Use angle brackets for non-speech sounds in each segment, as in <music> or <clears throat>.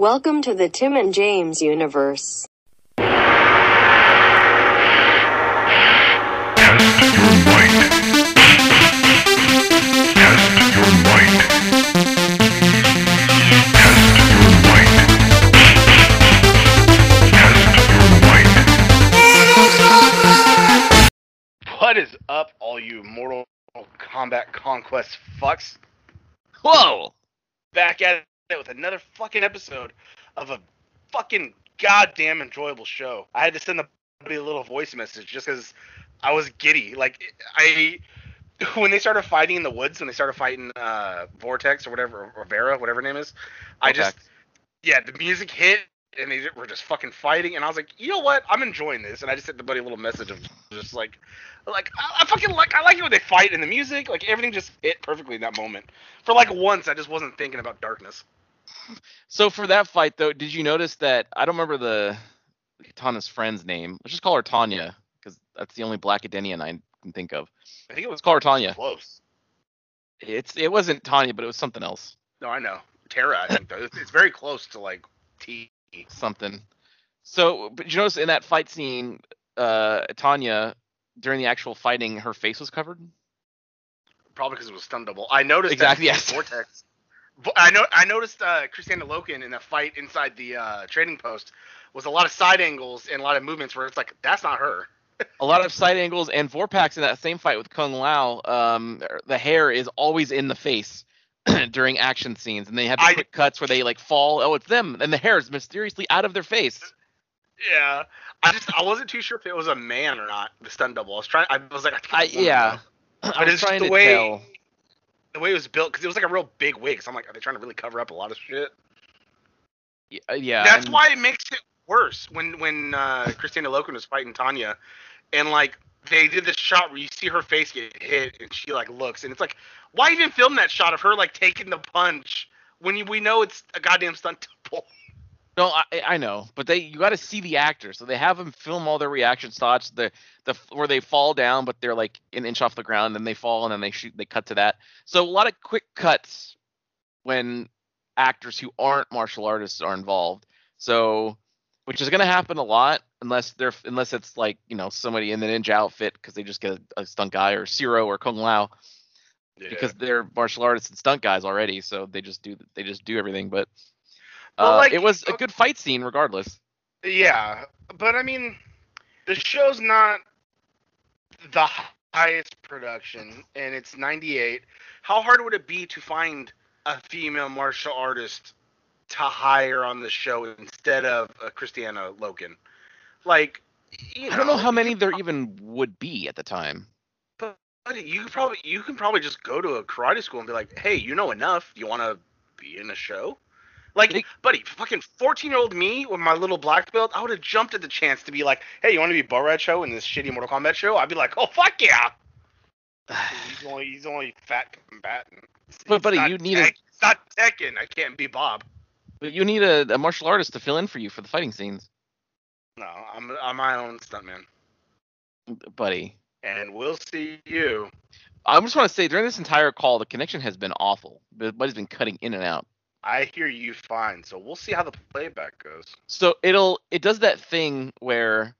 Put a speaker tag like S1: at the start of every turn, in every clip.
S1: Welcome to the Tim and James universe.
S2: Test your. Test your. Test your. Test your.
S3: What is up, all you Mortal Kombat Conquest fucks?
S4: Whoa!
S3: Back at with another fucking episode of a fucking goddamn enjoyable show. I had to send the buddy a little voice message just because I was giddy. Like I, <laughs> when they started fighting in the woods, when they started fighting uh, Vortex or whatever, or Vera, whatever her name is, I just, yeah, the music hit and they were just fucking fighting, and I was like, you know what, I'm enjoying this, and I just sent the buddy a little message of just like, like I, I fucking like, I like it when they fight and the music, like everything just hit perfectly in that moment. For like once, I just wasn't thinking about darkness.
S4: So for that fight though, did you notice that I don't remember the Katana's friend's name. Let's just call her Tanya because that's the only Black Edenian I can think of.
S3: I think it was
S4: Let's call her Tanya.
S3: close.
S4: It's it wasn't Tanya, but it was something else.
S3: No, I know. Tara. I think though. It's, very close to like T.
S4: Something. So, but you notice in that fight scene, uh, Tanya during the actual fighting, her face was covered.
S3: Probably because it was stun double. I noticed
S4: Exactly,
S3: That
S4: yes.
S3: Vortex. I know. I noticed uh, Kristanna Loken in the fight inside the uh, trading post was a lot of side angles and a lot of movements where it's like that's not her.
S4: A lot of side angles and Vorpax in that same fight with Kung Lao. Um, the hair is always in the face <clears throat> during action scenes, and they have the
S3: I-
S4: quick cuts where they like fall. Oh, it's them, and the hair is mysteriously out of their face.
S3: Yeah. I just I wasn't too sure if it was a man or not. The stun double. I was trying. I was like, I
S4: I,
S3: it's a woman,
S4: yeah. I
S3: But
S4: was trying
S3: the
S4: to
S3: way
S4: tell.
S3: The way it was built because it was like a real big wig. So I'm like, are they trying to really cover up a lot of shit?
S4: Y- uh, Yeah,
S3: That's
S4: and-
S3: why it makes it worse when when uh, Kristanna Loken was fighting Tanya, and like they did this shot where you see her face get hit and she like looks and it's like, why even film that shot of her like taking the punch when you, we know it's a goddamn stunt double? <laughs>
S4: No, I, I know, but they you got to see the actor, so they have them film all their reaction shots, the the where they fall down, but they're like an inch off the ground, then they fall, and then they shoot, they cut to that. So a lot of quick cuts when actors who aren't martial artists are involved. So, which is going to happen a lot unless they're unless it's like you know somebody in the ninja outfit because they just get a, a stunt guy or Siro or Kung Lao because they're martial artists and stunt guys already, so they just do they just do everything. But
S3: Well,
S4: uh,
S3: like,
S4: it was a
S3: uh,
S4: good fight scene regardless.
S3: yeah, but I mean, the show's not the highest production, and it's 98. How hard would it be to find a female martial artist to hire on the show instead of uh, Kristanna Loken? Like, you
S4: I don't know how many there even would be at the time.
S3: But you could probably you can probably just go to a karate school and be like, "Hey, you know enough. You want to be in a show?" Like,
S4: They-
S3: buddy, fucking fourteen-year-old me with my little black belt, I would have jumped at the chance to be like, "Hey, you want to be Bo' Rai Cho in this shitty Mortal Kombat show?" I'd be like, "Oh fuck yeah!" <sighs> He's only he's only fat combatant.
S4: But,
S3: It's
S4: buddy, you need a-
S3: Tek- It's not Tekken. I can't be Bob.
S4: But you need a, a martial artist to fill in for you for the fighting scenes,
S3: No, I'm I'm my own stuntman,
S4: buddy.
S3: and we'll see you.
S4: I just want to say during this entire call, the connection has been awful. Buddy's been cutting in and out.
S3: I hear you fine, so we'll see how the playback goes.
S4: So it'll it does that thing where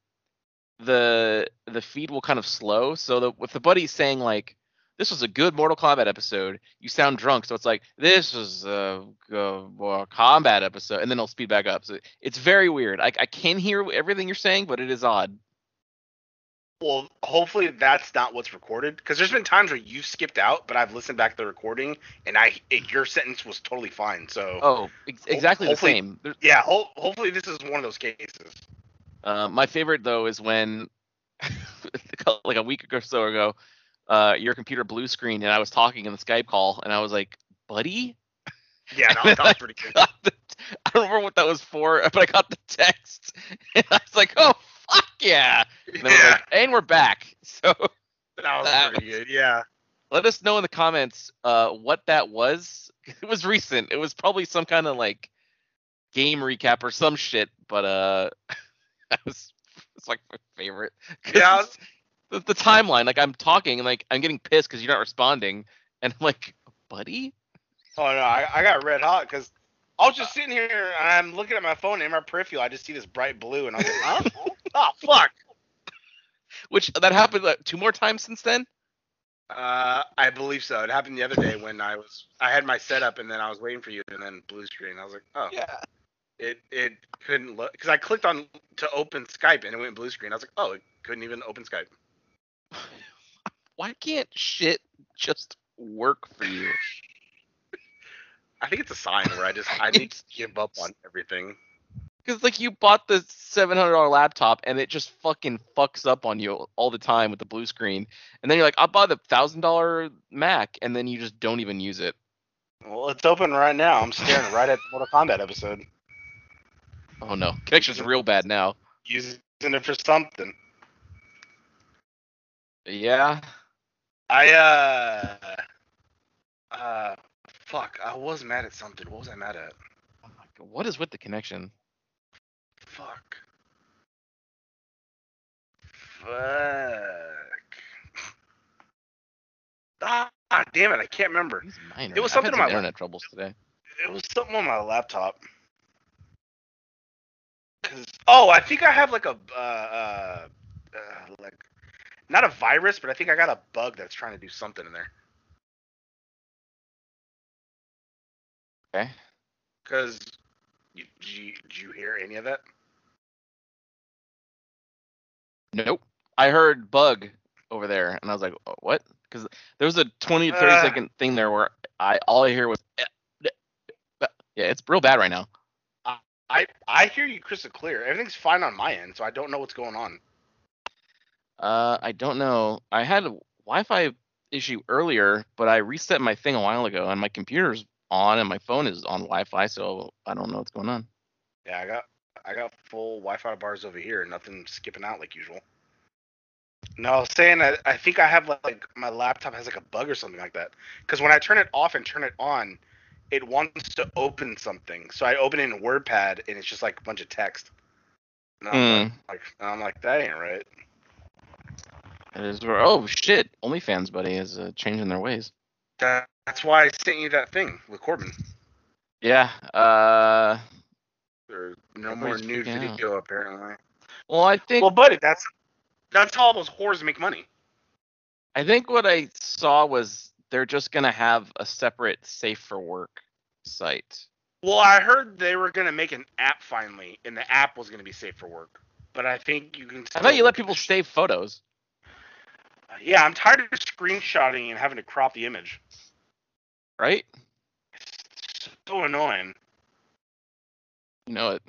S4: the the feed will kind of slow. So the, with the buddy saying like this was a good Mortal Kombat episode, you sound drunk. So it's like this was a, a, a combat episode, and then it'll speed back up. So it's very weird. I, I can hear everything you're saying, but it is odd.
S3: Well, hopefully that's not what's recorded because there's been times where you've skipped out, but I've listened back to the recording and I it, your sentence was totally fine. So
S4: Oh, ex- exactly the same. There-
S3: yeah, ho- hopefully this is one of those cases.
S4: Uh, my favorite though is when, <laughs> like a week or so ago, uh, your computer blue screen and I was talking in the Skype call and I was like, "Buddy."
S3: Yeah, <laughs> that, was- that was pretty good.
S4: The- I don't remember what that was for, <laughs> but I got the text and I was like, "Oh fuck yeah!" And, then we're
S3: Yeah,
S4: like, and we're back. <laughs> So
S3: that was
S4: that
S3: pretty good. Yeah.
S4: let us know in the comments uh, what that was. <laughs> It was recent. It was probably some kind of like game recap or some shit. But uh, <laughs> that was it's like my favorite.
S3: Yeah.
S4: The, the timeline, like I'm talking and like I'm getting pissed because you're not responding, and I'm like, buddy.
S3: Oh no, I, I got red hot because I was just sitting here and I'm looking at my phone in my peripheral I just see this bright blue and I was like, huh? <laughs> oh fuck.
S4: Which that happened like, two more times since then.
S3: Uh, I believe so. It happened the other day when I was I had my setup and then I was waiting for you and then blue screen. I was like, oh,
S4: Yeah.
S3: it it couldn't look because I clicked on to open Skype and it went blue screen. I was like, oh, it couldn't even open Skype. <laughs>
S4: Why can't shit just work for you?
S3: I think it's a sign where I just I <laughs> need to give up on everything.
S4: Because like you bought the seven hundred dollar laptop and it just fucking fucks up on you all the time with the blue screen, and then you're like, I bought the thousand dollar Mac, and then you just don't even use it.
S3: Well, it's open right now. I'm staring right at the Mortal Kombat episode,
S4: Oh no, connection's real bad now.
S3: using it for something.
S4: Yeah.
S3: I uh uh fuck. I was mad at something. What was I mad at?
S4: Oh my God, what is with the connection?
S3: Fuck. Fuck. <laughs> Ah, damn it! I can't remember. It was something on my-
S4: internet troubles today.
S3: It was something on my laptop. 'Cause- oh, I think I have like a uh, uh, uh like not a virus, but I think I got a bug that's trying to do something in there.
S4: Okay.
S3: Cause you, did you did you hear any of that?
S4: Nope. I heard bug over there, and I was like, "Oh, what? Because there was a 20 to 30
S3: Uh.
S4: second thing there where I all I hear was, eh, eh, eh. yeah, it's real bad right now.
S3: I I hear you crystal clear. Everything's fine on my end, so I don't know what's going on.
S4: Uh, I don't know. I had a Wi-Fi issue earlier, but I reset my thing a while ago, and my computer's on, and my phone is on Wi-Fi, so I don't know what's going on.
S3: Yeah, I got I got full Wi-Fi bars over here, nothing skipping out like usual. No, I was saying that I think I have like my laptop has like a bug or something like that. Because when I turn it off and turn it on, it wants to open something. So I open it in WordPad and it's just like a bunch of text. And I'm like, and I'm like, that ain't right.
S4: It is where oh shit, OnlyFans buddy is uh, changing their ways.
S3: That, that's why I sent you that thing with Corbin.
S4: Yeah. Uh.
S3: There's no more nude
S4: freaking out.
S3: video apparently.
S4: Well, I think
S3: Well, buddy, that's that's how all those whores make money.
S4: I think what I saw was they're just gonna have a separate safe for work site.
S3: Well, I heard they were gonna make an app finally, and the app was gonna be safe for work. But I think you can.
S4: I thought you let people save photos,
S3: Yeah, I'm tired of screenshotting and having to crop the image.
S4: Right?
S3: It's so annoying.
S4: You know it.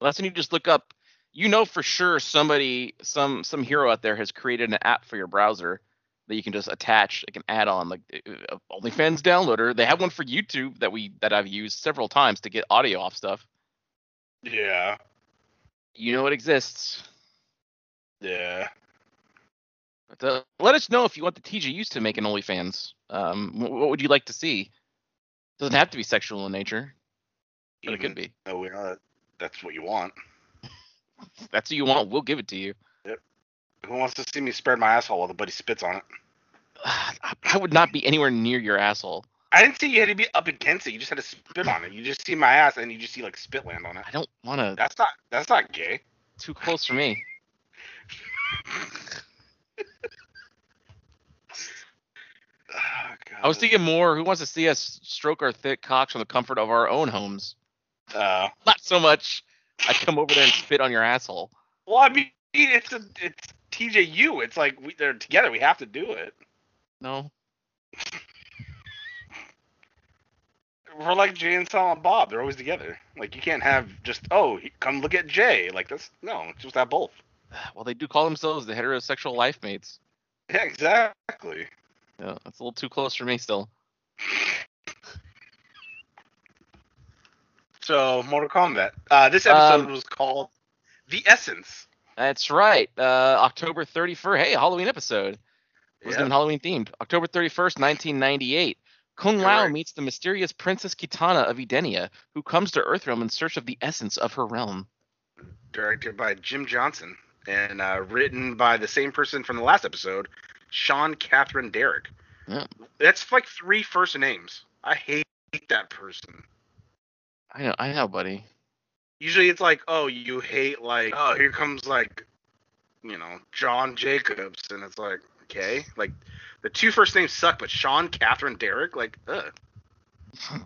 S4: Last that's when you just look up. You know for sure somebody, some some hero out there has created an app for your browser that you can just attach like an add-on, like uh, OnlyFans downloader. They have one for YouTube that we that I've used several times to get audio off stuff.
S3: Yeah,
S4: You know it exists.
S3: yeah.
S4: Uh, let us know if you want the TJUs to make an OnlyFans. Um, what would you like to see? Doesn't have to be sexual in nature, but it could be.
S3: No, we know that that's what you want. <laughs>
S4: That's what you want. We'll give it to you. Yep.
S3: Who wants to see me spread my asshole while the buddy spits on it? <sighs>
S4: I I would not be anywhere near your asshole.
S3: I didn't see you had to be up against it. You just had to spit on it. You just see my ass and you just see like spit land on it.
S4: I don't want to.
S3: That's not that's not gay.
S4: Too close for me. <laughs>
S3: Oh, God.
S4: I was thinking more. Who wants to see us stroke our thick cocks from the comfort of our own homes?
S3: Uh, <laughs>
S4: Not so much. I come over there and spit on your asshole.
S3: well, I mean, it's a it's TJU. It's like we they're together. We have to do it.
S4: No. <laughs>
S3: We're like Jay and Silent Bob. They're always together. Like you can't have just oh come look at Jay. Like that's no. Just have both. <sighs>
S4: Well, they do call themselves the heterosexual life mates.
S3: Yeah, exactly.
S4: Yeah, that's a little too close for me still.
S3: So Mortal Kombat. Uh, this episode
S4: Um,
S3: was called The Essence.
S4: That's right. Uh, October 31st. Hey, Halloween episode. It wasn't even Halloween themed. October 31st, 1998. Kung Lao
S3: Correct.
S4: meets the mysterious Princess Kitana of Edenia, who comes to Earthrealm in search of the essence of her realm.
S3: Directed by Jim Johnson and uh, written by the same person from the last episode, Sean Catherine Derek.
S4: Yeah.
S3: That's like three first names. I hate that person.
S4: I know, I know, buddy.
S3: Usually it's like, oh, you hate like, oh, here comes like, you know, John Jacobs, and it's like, okay, like the two first names suck, but Sean, Catherine, Derek, like, ugh. <laughs>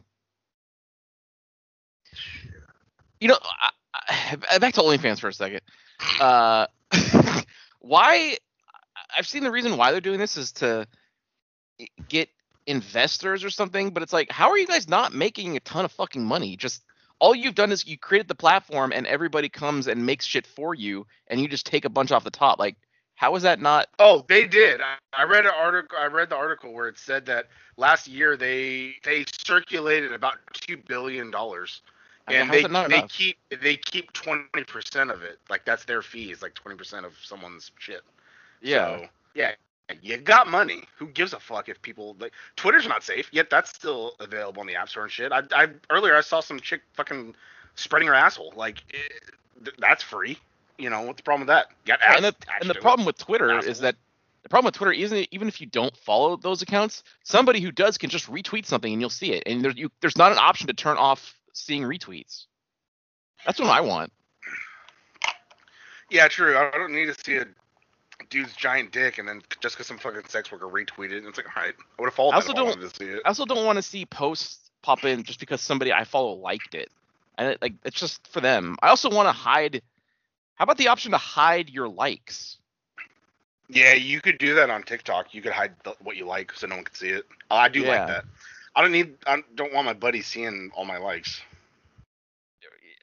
S4: You know, I, I, back to OnlyFans for a second. Uh, <laughs> why? I've seen the reason why they're doing this is to get investors or something, but it's like, how are you guys not making a ton of fucking money? Just all you've done is you created the platform and everybody comes and makes shit for you, and you just take a bunch off the top. Like, how is that not?
S3: Oh, they did. I, I read an article. I read the article where it said that last year they they circulated about two billion dollars,
S4: I mean,
S3: and they they
S4: enough?
S3: keep they keep twenty percent of it. Like that's their fees, like twenty percent of someone's shit.
S4: Yeah.
S3: So, yeah. You got money. Who gives a fuck if people like Twitter's not safe yet? That's still available on the App Store and shit. I, I earlier I saw some chick fucking spreading her asshole. Like eh, th- that's free. You know what's the problem with that? You got ads
S4: and the, and the problem with Twitter
S3: Asshole.
S4: is that the problem with Twitter isn't even if you don't follow those accounts, somebody who does can just retweet something and you'll see it, and there's you, there's not an option to turn off seeing retweets. That's what I want.
S3: Yeah, true. I don't need to see a dude's giant dick and then just because some fucking sex worker retweeted it, it's like, all right, I would have followed
S4: I also don't-
S3: wanted to see it.
S4: I also don't want to see posts pop in just because somebody I follow liked it, and it, like it's just for them. I also want to hide. How about the option to hide your likes?
S3: Yeah, you could do that on TikTok. You could hide the, what you like so no one can see it. I do
S4: Yeah.
S3: like that. I don't need. I don't want my buddies seeing all my likes.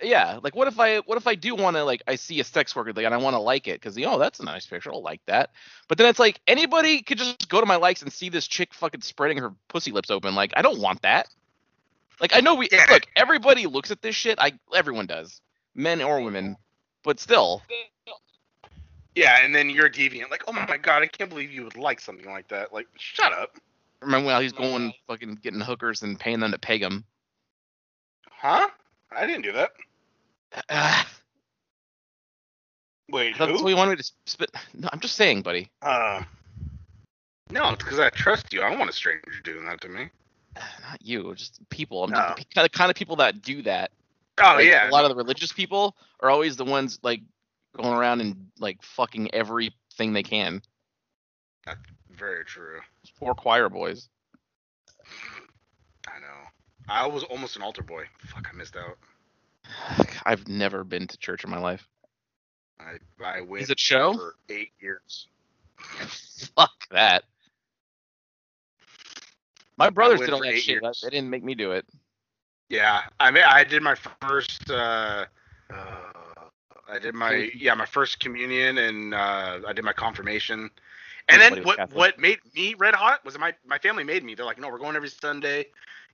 S4: Yeah, like what if I what if I do want to like I see a sex worker like and I want to like it because you oh that's a nice picture I'll like that, but then it's like anybody could just go to my likes and see this chick fucking spreading her pussy lips open like I don't want that. Like I know we
S3: Yeah.
S4: look everybody looks at this shit I everyone does men or women, but still
S3: Yeah, and then you're a deviant. Like, oh my god, I can't believe you would like something like that. Like, shut up.
S4: remember when he's going fucking getting hookers and paying them to peg him.
S3: Huh? I didn't do that.
S4: Uh, <sighs>
S3: Wait,
S4: that's
S3: who?
S4: what you wanted me to spit. No, I'm just saying, buddy.
S3: Uh, no, it's because I trust you. I don't want a stranger doing that to me. <sighs>
S4: Not you, just people. I'm
S3: No.
S4: just the kind of kind of people that do that.
S3: Oh
S4: Like,
S3: yeah.
S4: a lot of the religious people are always the ones like going around and like fucking everything they can.
S3: Very true.
S4: Poor choir boys.
S3: I know. I was almost an altar boy. Fuck, I missed out. <sighs>
S4: I've never been to church in my life.
S3: I I went
S4: Is it show?
S3: for eight years. <laughs>
S4: Fuck that. My brothers did all that shit.
S3: Years.
S4: They didn't make me do it.
S3: Yeah, I mean, I did my first. Uh, uh, I did my yeah my first communion and uh, I did my confirmation. And
S4: Everybody
S3: then what
S4: Catholic.
S3: what made me red hot was my my family made me. They're like, no, we're going every Sunday.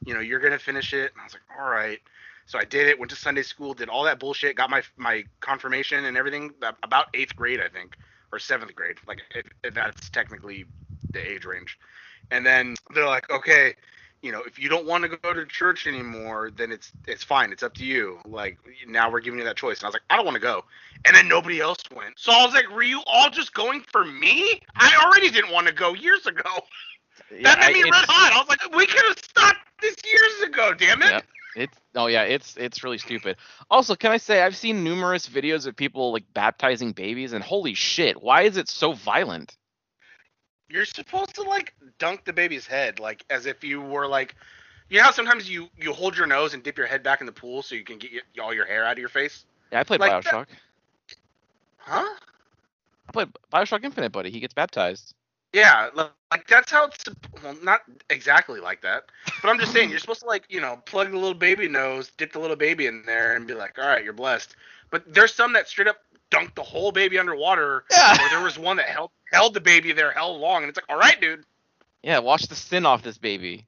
S3: You know, you're gonna finish it. And I was like, all right. So I did it. Went to Sunday school. Did all that bullshit. Got my my confirmation and everything. About eighth grade, I think, or seventh grade. Like if, if that's technically the age range. And then they're like, okay, you know, if you don't want to go to church anymore, then it's it's fine. It's up to you. Like now we're giving you that choice. And I was like, I don't want to go. And then nobody else went. So I was like, were you all just going for me? I already didn't want to go years ago. That
S4: I-
S3: made me red hot. I was like, we could have stopped this years ago. Damn it.
S4: Yeah. It's oh yeah, it's it's really stupid. Also, can I say I've seen numerous videos of people like baptizing babies, and holy shit, why is it so violent?
S3: You're supposed to like dunk the baby's head, like as if you were like, you know how sometimes you you hold your nose and dip your head back in the pool so you can get your, all your hair out of your face.
S4: Yeah, I played
S3: Like that-
S4: Bioshock.
S3: Huh?
S4: I played Bioshock Infinite, buddy. He gets baptized.
S3: Yeah, like that's how it's well, not exactly like that, but I'm just saying you're supposed to like you know plug the little baby nose, dip the little baby in there, and be like, all right, you're blessed. But there's some that straight up dunk the whole baby underwater.
S4: Yeah.
S3: Or there was one that held held the baby there hell long, and it's like, all right, dude.
S4: Yeah, wash the sin off this baby.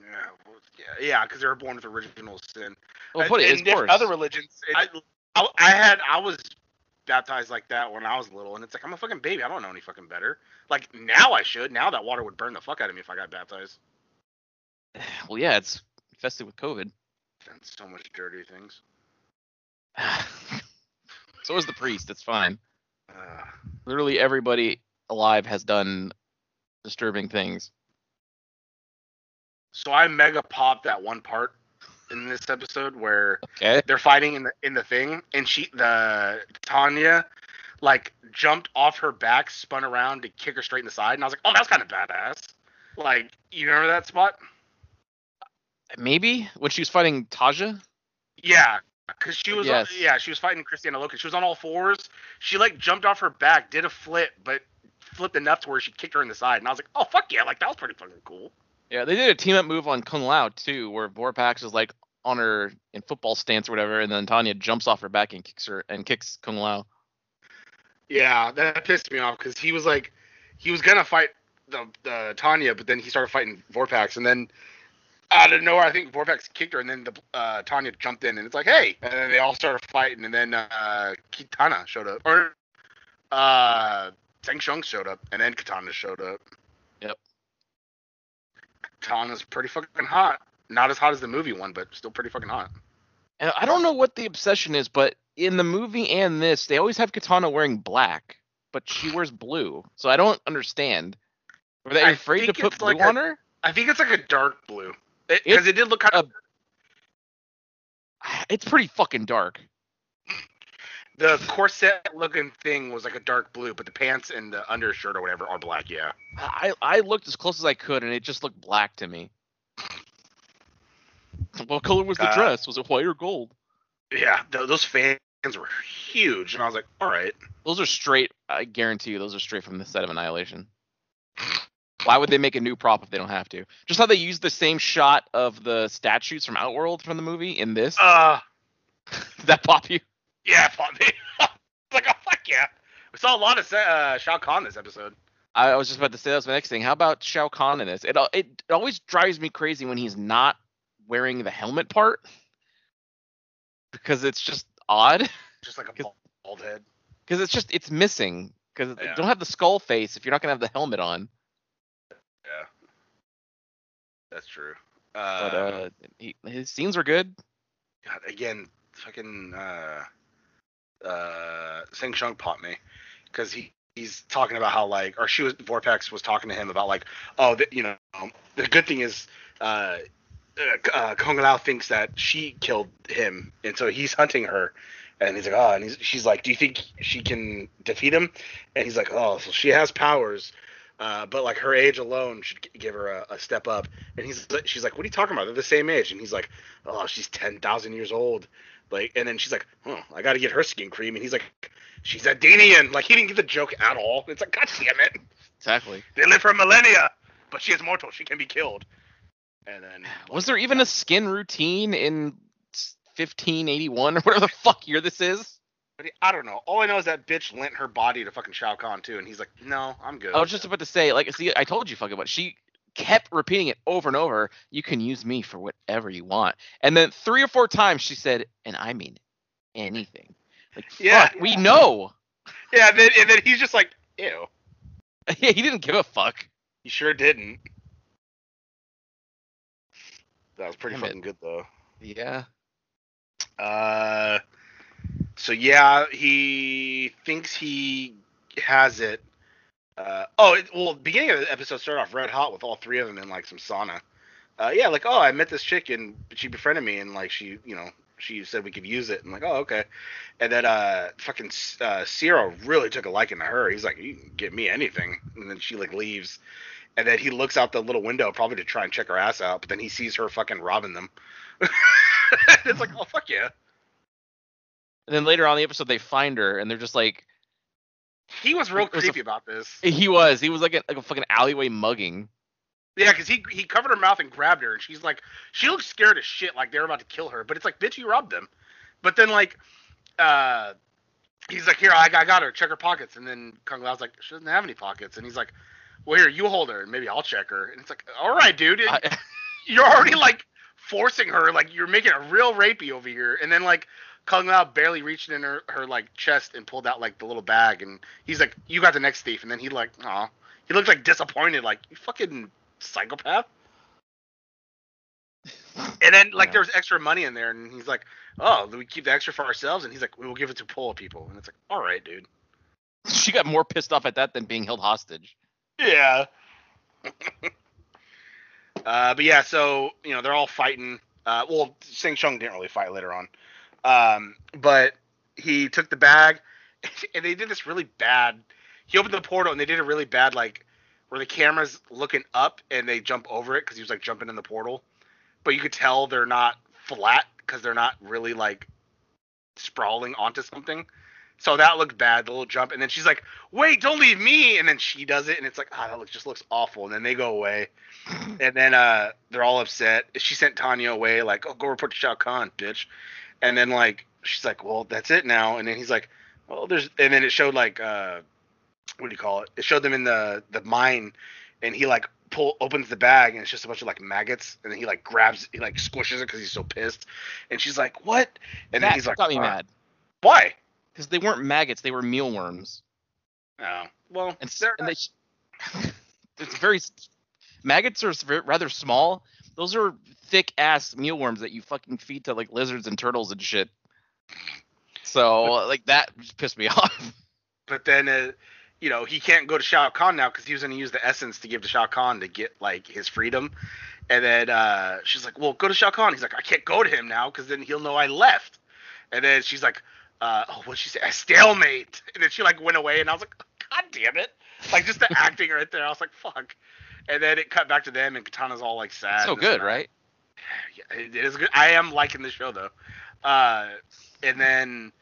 S3: Yeah, well, yeah, yeah, because they were born with original sin.
S4: Well, put it,
S3: in different other religions, I, I, I had I was baptized like that when I was little, and it's like I'm a fucking baby. I don't know any fucking better. Like now I should. Now that water would burn the fuck out of me if I got baptized. <sighs>
S4: Well, yeah, it's infested with COVID.
S3: And so much dirty things. <sighs>
S4: so is the priest. It's fine.
S3: Uh,
S4: Literally everybody alive has done disturbing things.
S3: so I mega popped that one part in this episode where
S4: Okay.
S3: they're fighting in the in the thing, and she the Tanya like jumped off her back, spun around to kick her straight in the side, and I was like, oh, that's kind of badass. Like, you remember that spot?
S4: Maybe when she was fighting Taja.
S3: Yeah, because she was
S4: Yes.
S3: yeah she was fighting Kristanna Loken. She was on all fours. She like jumped off her back, did a flip, but flipped enough to where she kicked her in the side, and I was like, oh fuck yeah, like that was pretty fucking cool.
S4: Yeah, they did a team up move on Kung Lao too, where Vorpax is like on her in football stance or whatever, and then Tanya jumps off her back and kicks her and kicks Kung Lao.
S3: Yeah, that pissed me off because he was like, he was gonna fight the the Tanya, but then he started fighting Vorpax, and then out of nowhere, I think Vorpax kicked her, and then the uh, Tanya jumped in, and it's like, hey, and then they all started fighting, and then uh, Kitana showed up, or uh, Sheng showed up, and then Katana showed up.
S4: Yep.
S3: Katana's pretty fucking hot. Not as hot as the movie one, but still pretty fucking hot.
S4: And I don't know what the obsession is, but in the movie and this, they always have Katana wearing black, but she wears blue. So I don't understand. Were they
S3: I
S4: afraid to put blue
S3: like a-
S4: on her?
S3: I think it's like a dark blue. Because
S4: It's
S3: it, did look kind of.
S4: It's pretty fucking dark.
S3: The corset looking thing was like a dark blue, but the pants and the undershirt or whatever are black. Yeah.
S4: I I looked as close as I could, and it just looked black to me. <laughs> What color was the
S3: Uh,
S4: dress? Was it white or gold?
S3: Yeah. th- those fans were huge, and I was like, all right.
S4: Those are straight. I guarantee you, those are straight from the set of Annihilation. Why would they make a new prop if they don't have to? Just how they use the same shot of the statues from Outworld from the movie in this.
S3: Uh, <laughs>
S4: Did that pop you?
S3: Yeah, pop me. <laughs> like, oh fuck yeah. We saw a lot of uh, Shao Kahn this episode.
S4: I was just about to say that's my next thing. How about Shao Kahn in this? It it, it always drives me crazy when he's not wearing the helmet part because it's just odd.
S3: Just like a <laughs> bald head.
S4: Because it's just it's missing. Because
S3: Yeah.
S4: don't have the skull face if you're not gonna have the helmet on.
S3: Yeah. That's true.
S4: But
S3: Uh,
S4: uh, he, his scenes were good.
S3: God, again, fucking uh, uh, Shang Tsung popped me because he he's talking about how like, or she was Vortex was talking to him about like, oh, the, you know, the good thing is, uh, uh, uh, Kung Lao thinks that she killed him, and so he's hunting her. And he's like, oh, and he's, she's like, do you think she can defeat him? And he's like, oh, so she has powers, uh, but like her age alone should give her a, a step up. And he's, she's like, what are you talking about? They're the same age. And he's like, oh, she's ten thousand years old. Like, and then she's like, oh, I got to get her skin cream. And he's like, she's a Danian. Like, he didn't get the joke at all. It's like, god damn it,
S4: Exactly.
S3: they live for millennia, but she is mortal. She can be killed. And then <sighs>
S4: Was there even a skin routine in 1581 or whatever the fuck year this is?
S3: I don't know. All I know is that bitch lent her body to fucking Shao Kahn too, and he's like, "No, I'm good."
S4: I was just about to say, like, see, I told you fucking, but she kept repeating it over and over. You can use me for whatever you want. And then three or four times she said, and I mean anything. Like,
S3: Yeah.
S4: fuck, we know.
S3: yeah. And then, and then he's just like, "Ew." <laughs>
S4: yeah, he didn't give a fuck.
S3: He sure didn't. That was pretty
S4: Damn it.
S3: fucking good though.
S4: Yeah.
S3: Uh, so yeah, he thinks he has it. Uh, oh, it, well, beginning of the episode started off red hot with all three of them in like some sauna. Uh, yeah, like oh, I met this chick and she befriended me and like she, you know, she said we could use it and like oh okay, and then uh, fucking uh, Siro really took a liking to her. He's like you can get me anything, and then she like leaves. And then he looks out the little window, probably to try and check her ass out. But then he sees her fucking robbing them. <laughs> it's like, oh fuck yeah.
S4: And then later on the episode, they find her and they're just like,
S3: He was real
S4: was a-
S3: creepy about this.
S4: he was, he was like a, like a fucking alleyway mugging.
S3: Yeah, because he he covered her mouth and grabbed her, and she's like, she looks scared as shit, like they're about to kill her. But it's like, bitch, you robbed them. But then like, uh, he's like, here, I, I got her. Check her pockets. And then Kung Lao's like, she doesn't have any pockets. And he's like, well, here, you hold her, and maybe I'll check her. And it's like, all right, dude,
S4: I,
S3: you're already like forcing her, like you're making it real rapey over here. And then like Kung Lao barely reached in her, her like chest and pulled out like the little bag, and he's like, "You got the next thief." And then he like, "Aw," he looked like disappointed, like you fucking psychopath. And then like
S4: Yeah.
S3: there was extra money in there, and he's like, "Oh, do we keep the extra for ourselves?" And he's like, "We will give it to poor people." And it's like, "All right, dude." <laughs>
S4: she got more pissed off at that than being held hostage.
S3: Yeah. <laughs> uh, but yeah, so you know they're all fighting. Uh, well, Shang Tsung didn't really fight later on, um, but he took the bag, <laughs> and they did this really bad. He opened the portal, and they did a really bad like where the camera's looking up and they jump over it because he was like jumping in the portal, but you could tell they're not flat because they're not really like sprawling onto something. So that looked bad, the little jump, and then she's like, "Wait, don't leave me!" And then she does it, and it's like, ah, that looks just looks awful. And then they go away, <laughs> and then uh, they're all upset. She sent Tanya away, like, "Oh, go report to Shao Kahn, bitch." And then like she's like, "Well, that's it now." And then he's like, "Well, there's," and then it showed like, uh, what do you call it? It showed them in the the mine, and he like pull opens the bag, and it's just a bunch of like maggots, and then he like grabs, he like squishes it because he's so pissed, and she's like, "What?" And then he's like,
S4: got me
S3: "Uh,
S4: mad
S3: Why?
S4: because they weren't maggots; they were mealworms.
S3: Oh, well,
S4: And, and they, <laughs> it's very maggots are rather small. Those are thick ass mealworms that you fucking feed to like lizards and turtles and shit. So like that just pissed me <laughs> off.
S3: but then uh, you know he can't go to Shao Kahn now because he was going to use the essence to give to Shao Kahn to get like his freedom. And then uh, she's like, "Well, go to Shao Kahn." He's like, "I can't go to him now because then he'll know I left." And then she's like, uh, "Oh, what'd she say? A stalemate." And then she like went away, and I was like, "God damn it!" Like just the <laughs> acting right there. I was like, "Fuck." And then it cut back to them, and Katana's all like sad.
S4: so good, right?
S3: Yeah, it is good. I am liking the show though. Uh, and then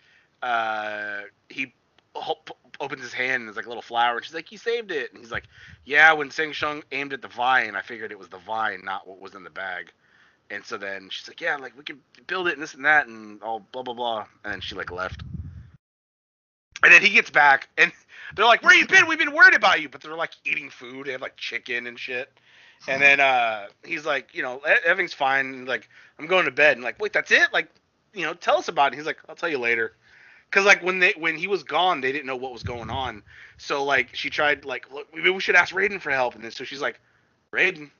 S3: uh, he opens his hand and there's like a little flower, and she's like, "You saved it." And he's like, "Yeah." When Shang Tsung aimed at the vine, I figured it was the vine, not what was in the bag. And so then she's like, "Yeah, like we can build it and this and that and all blah blah blah." And then she like left. And then he gets back, and <laughs> they're like, "Where you been? We've been worried about you." But they're like eating food. They have like chicken and shit. And then uh, he's like, you know, "E- everything's fine. Like, I'm going to bed. And like, wait, that's it? Like, you know, tell us about it. He's like, I'll tell you later. Cause like when they when he was gone, they didn't know what was going on. So like she tried like, look, maybe we should ask Raiden for help. And then so she's like, Raiden,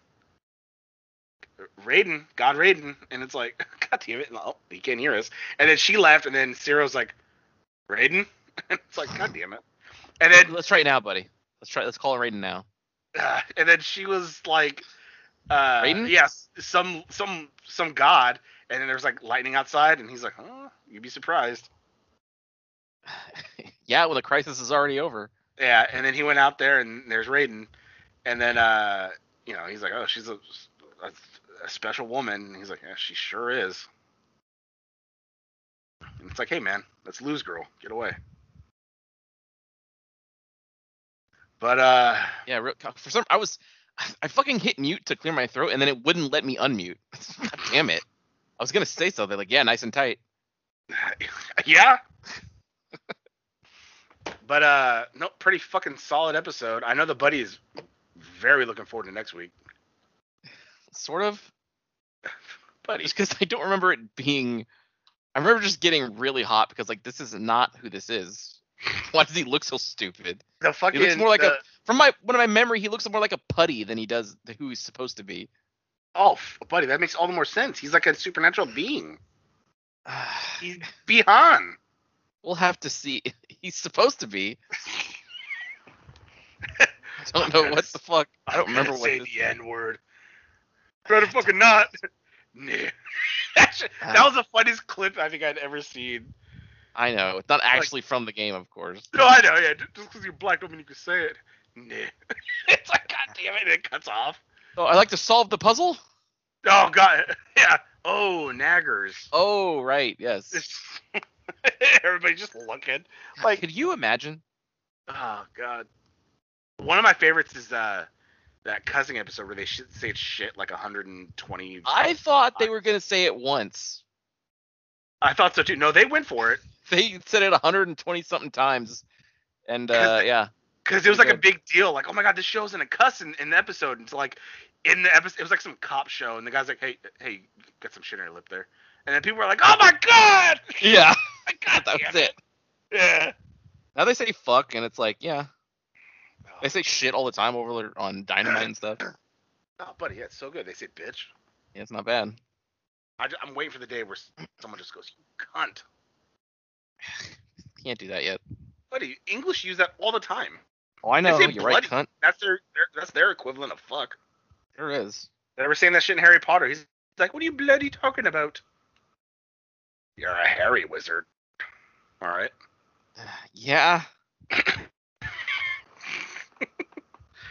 S3: Raiden, God Raiden, and it's like, <laughs> God damn it, no, he can't hear us. And then she left, and then Cyril's like, Raiden, <laughs> it's like, God damn it. And then
S4: let's try it now, buddy. Let's try. Let's call it Raiden now.
S3: uh, <sighs> and then she was like, uh,
S4: Raiden?
S3: yes, some some some god, and then there's like lightning outside, and he's like, huh, you'd be surprised. <laughs>
S4: yeah, well the crisis is already over.
S3: Yeah, and then he went out there, and there's Raiden, and then uh, you know, he's like, oh, she's a, a, a special woman, and he's like, yeah, she sure is. And it's like, hey man, that's lose girl, get away. But uh,
S4: Yeah, real, for some I was I fucking hit mute to clear my throat and then it wouldn't let me unmute. <laughs> God damn it. I was gonna say something like, yeah, nice and tight. <laughs>
S3: yeah. but uh, no, pretty fucking solid episode. I know the buddy is very looking forward to next week.
S4: Sort of. <laughs>
S3: Buddy,
S4: Just because I don't remember it being I remember just getting really hot because like this is not who this is. <laughs> Why does he look so stupid?
S3: the fucking
S4: He looks more like
S3: the-
S4: a from my one of my memory, he looks more like a putty than he does the, who he's supposed to be.
S3: oh, buddy, that makes all the more sense. He's like a supernatural being. <sighs> He's Bihan.
S4: we'll have to see. <laughs> He's supposed to be. <laughs> I don't know what the fuck. I don't remember what
S3: say the N word. Better fucking not. nah. that, that was the funniest clip I think I'd ever seen.
S4: I know. It's not actually from the game, of course.
S3: No, I know, yeah. Just because you're black don't mean you can say it. Nah. <laughs> it's like, god damn it, it cuts off.
S4: Oh, I like to solve the puzzle.
S3: Oh god, <laughs> yeah. Oh, naggers.
S4: Oh, right. Yes. <laughs>
S3: Everybody just looking. Like,
S4: Could you imagine?
S3: oh god. One of my favorites is uh that cussing episode where they say shit like 120.
S4: I thought they were gonna say it once.
S3: I thought so too. No, they went for it <laughs>
S4: They said it 120 something times, and uh,
S3: they-
S4: yeah,
S3: because it was like a big deal. Like, oh my god, this show's in a cuss in, in the episode. And it's like in the episode, it was like some cop show, and the guy's like, hey, hey, got some shit on your lip there. And then people were like, oh my god. <laughs>
S4: yeah, <laughs>
S3: god
S4: that was it.
S3: Yeah.
S4: Now they say fuck, and it's like, yeah, they say shit all the time over there on Dynamite and stuff. <clears throat>
S3: Oh, buddy, yeah, it's so good. They say bitch.
S4: Yeah, it's not bad.
S3: I, am waiting for the day where someone just goes, you cunt.
S4: Can't do that yet.
S3: Buddy, English use that all the time.
S4: Oh, I know. You're right, cunt.
S3: That's their, their that's their equivalent of fuck.
S4: Sure is.
S3: They were saying that shit in Harry Potter. He's like, what are you bloody talking about? You're a hairy wizard. All right. <sighs>
S4: Yeah. <laughs>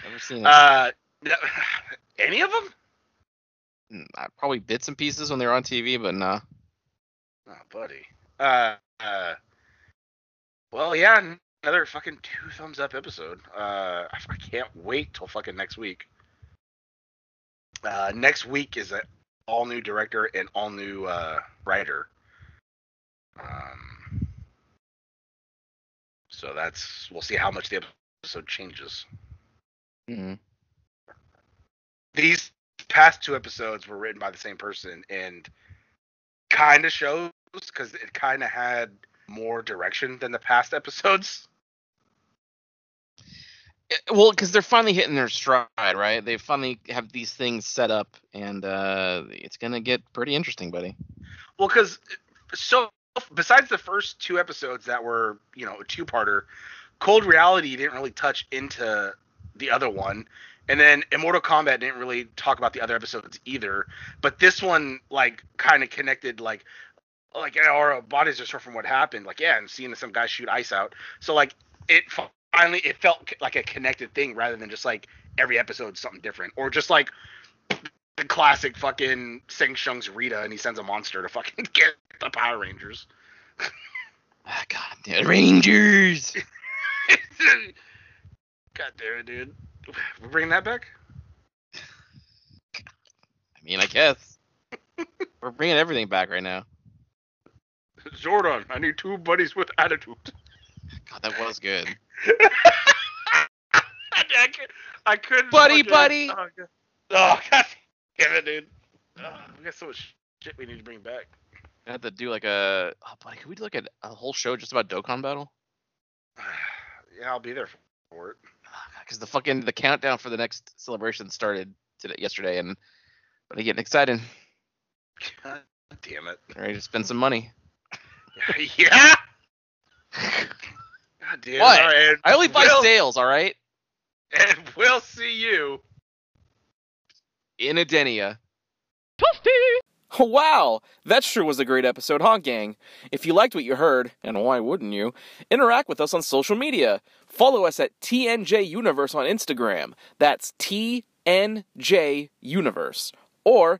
S4: Never seen it.
S3: Uh, <sighs> any of them?
S4: Mm, uh, Probably bits and pieces when they were on TV, but nah.
S3: Oh, buddy. Uh, uh, well, yeah, another fucking two thumbs up episode. Uh, I can't wait till fucking next week. Uh, next week is an all new director and all new uh, writer. Um, so that's we'll see how much the episode changes.
S4: Mm.
S3: These past two episodes were written by the same person and kind of shows because it kind of had more direction than the past episodes.
S4: Eh, Well, because they're finally hitting their stride, right? They finally have these things set up, and uh, it's gonna get pretty interesting, buddy.
S3: Well, because so besides the first two episodes that were you know a two-parter, Cold Reality didn't really touch into the other one, and then Immortal Kombat didn't really talk about the other episodes either. But this one like kind of connected like like our bodies are sore from what happened. Like yeah, and seeing some guy shoot ice out. So like it finally it felt like a connected thing rather than just like every episode something different or just like the classic fucking Shang Tsung's Rita and he sends a monster to fucking <laughs> get the Power Rangers.
S4: Ah, God damn Rangers! <laughs>
S3: God damn it, dude. We're bringing that back?
S4: I mean, I guess we're bringing everything back right now.
S3: Zordon, I need two buddies with attitude.
S4: God, that was good. <laughs>
S3: I, could, I couldn't.
S4: Buddy,
S3: fucking-
S4: buddy.
S3: Oh, God. Oh, God damn it, dude. Oh, we got so much shit we need to bring back.
S4: I had to do like a. Oh, buddy, could we do like a, a whole show just about Dokkan Battle? <sighs>
S3: yeah, I'll be there for it.
S4: Ah, because the fucking the countdown for the next celebration started today, yesterday, and buddy, getting excited. <laughs>
S3: God damn it.
S4: Ready to spend some money. <laughs>
S3: yeah? God damn
S4: What?
S3: it. All right,
S4: I only buy
S3: we'll,
S4: sales, all right.
S3: And <laughs> we'll see you.
S4: In Edenia. Toasty. <laughs>
S5: Wow, that sure was a great episode, huh, gang? If you liked what you heard, and why wouldn't you, interact with us on social media. Follow us at TNJ Universe on Instagram. That's TNJ Universe. Or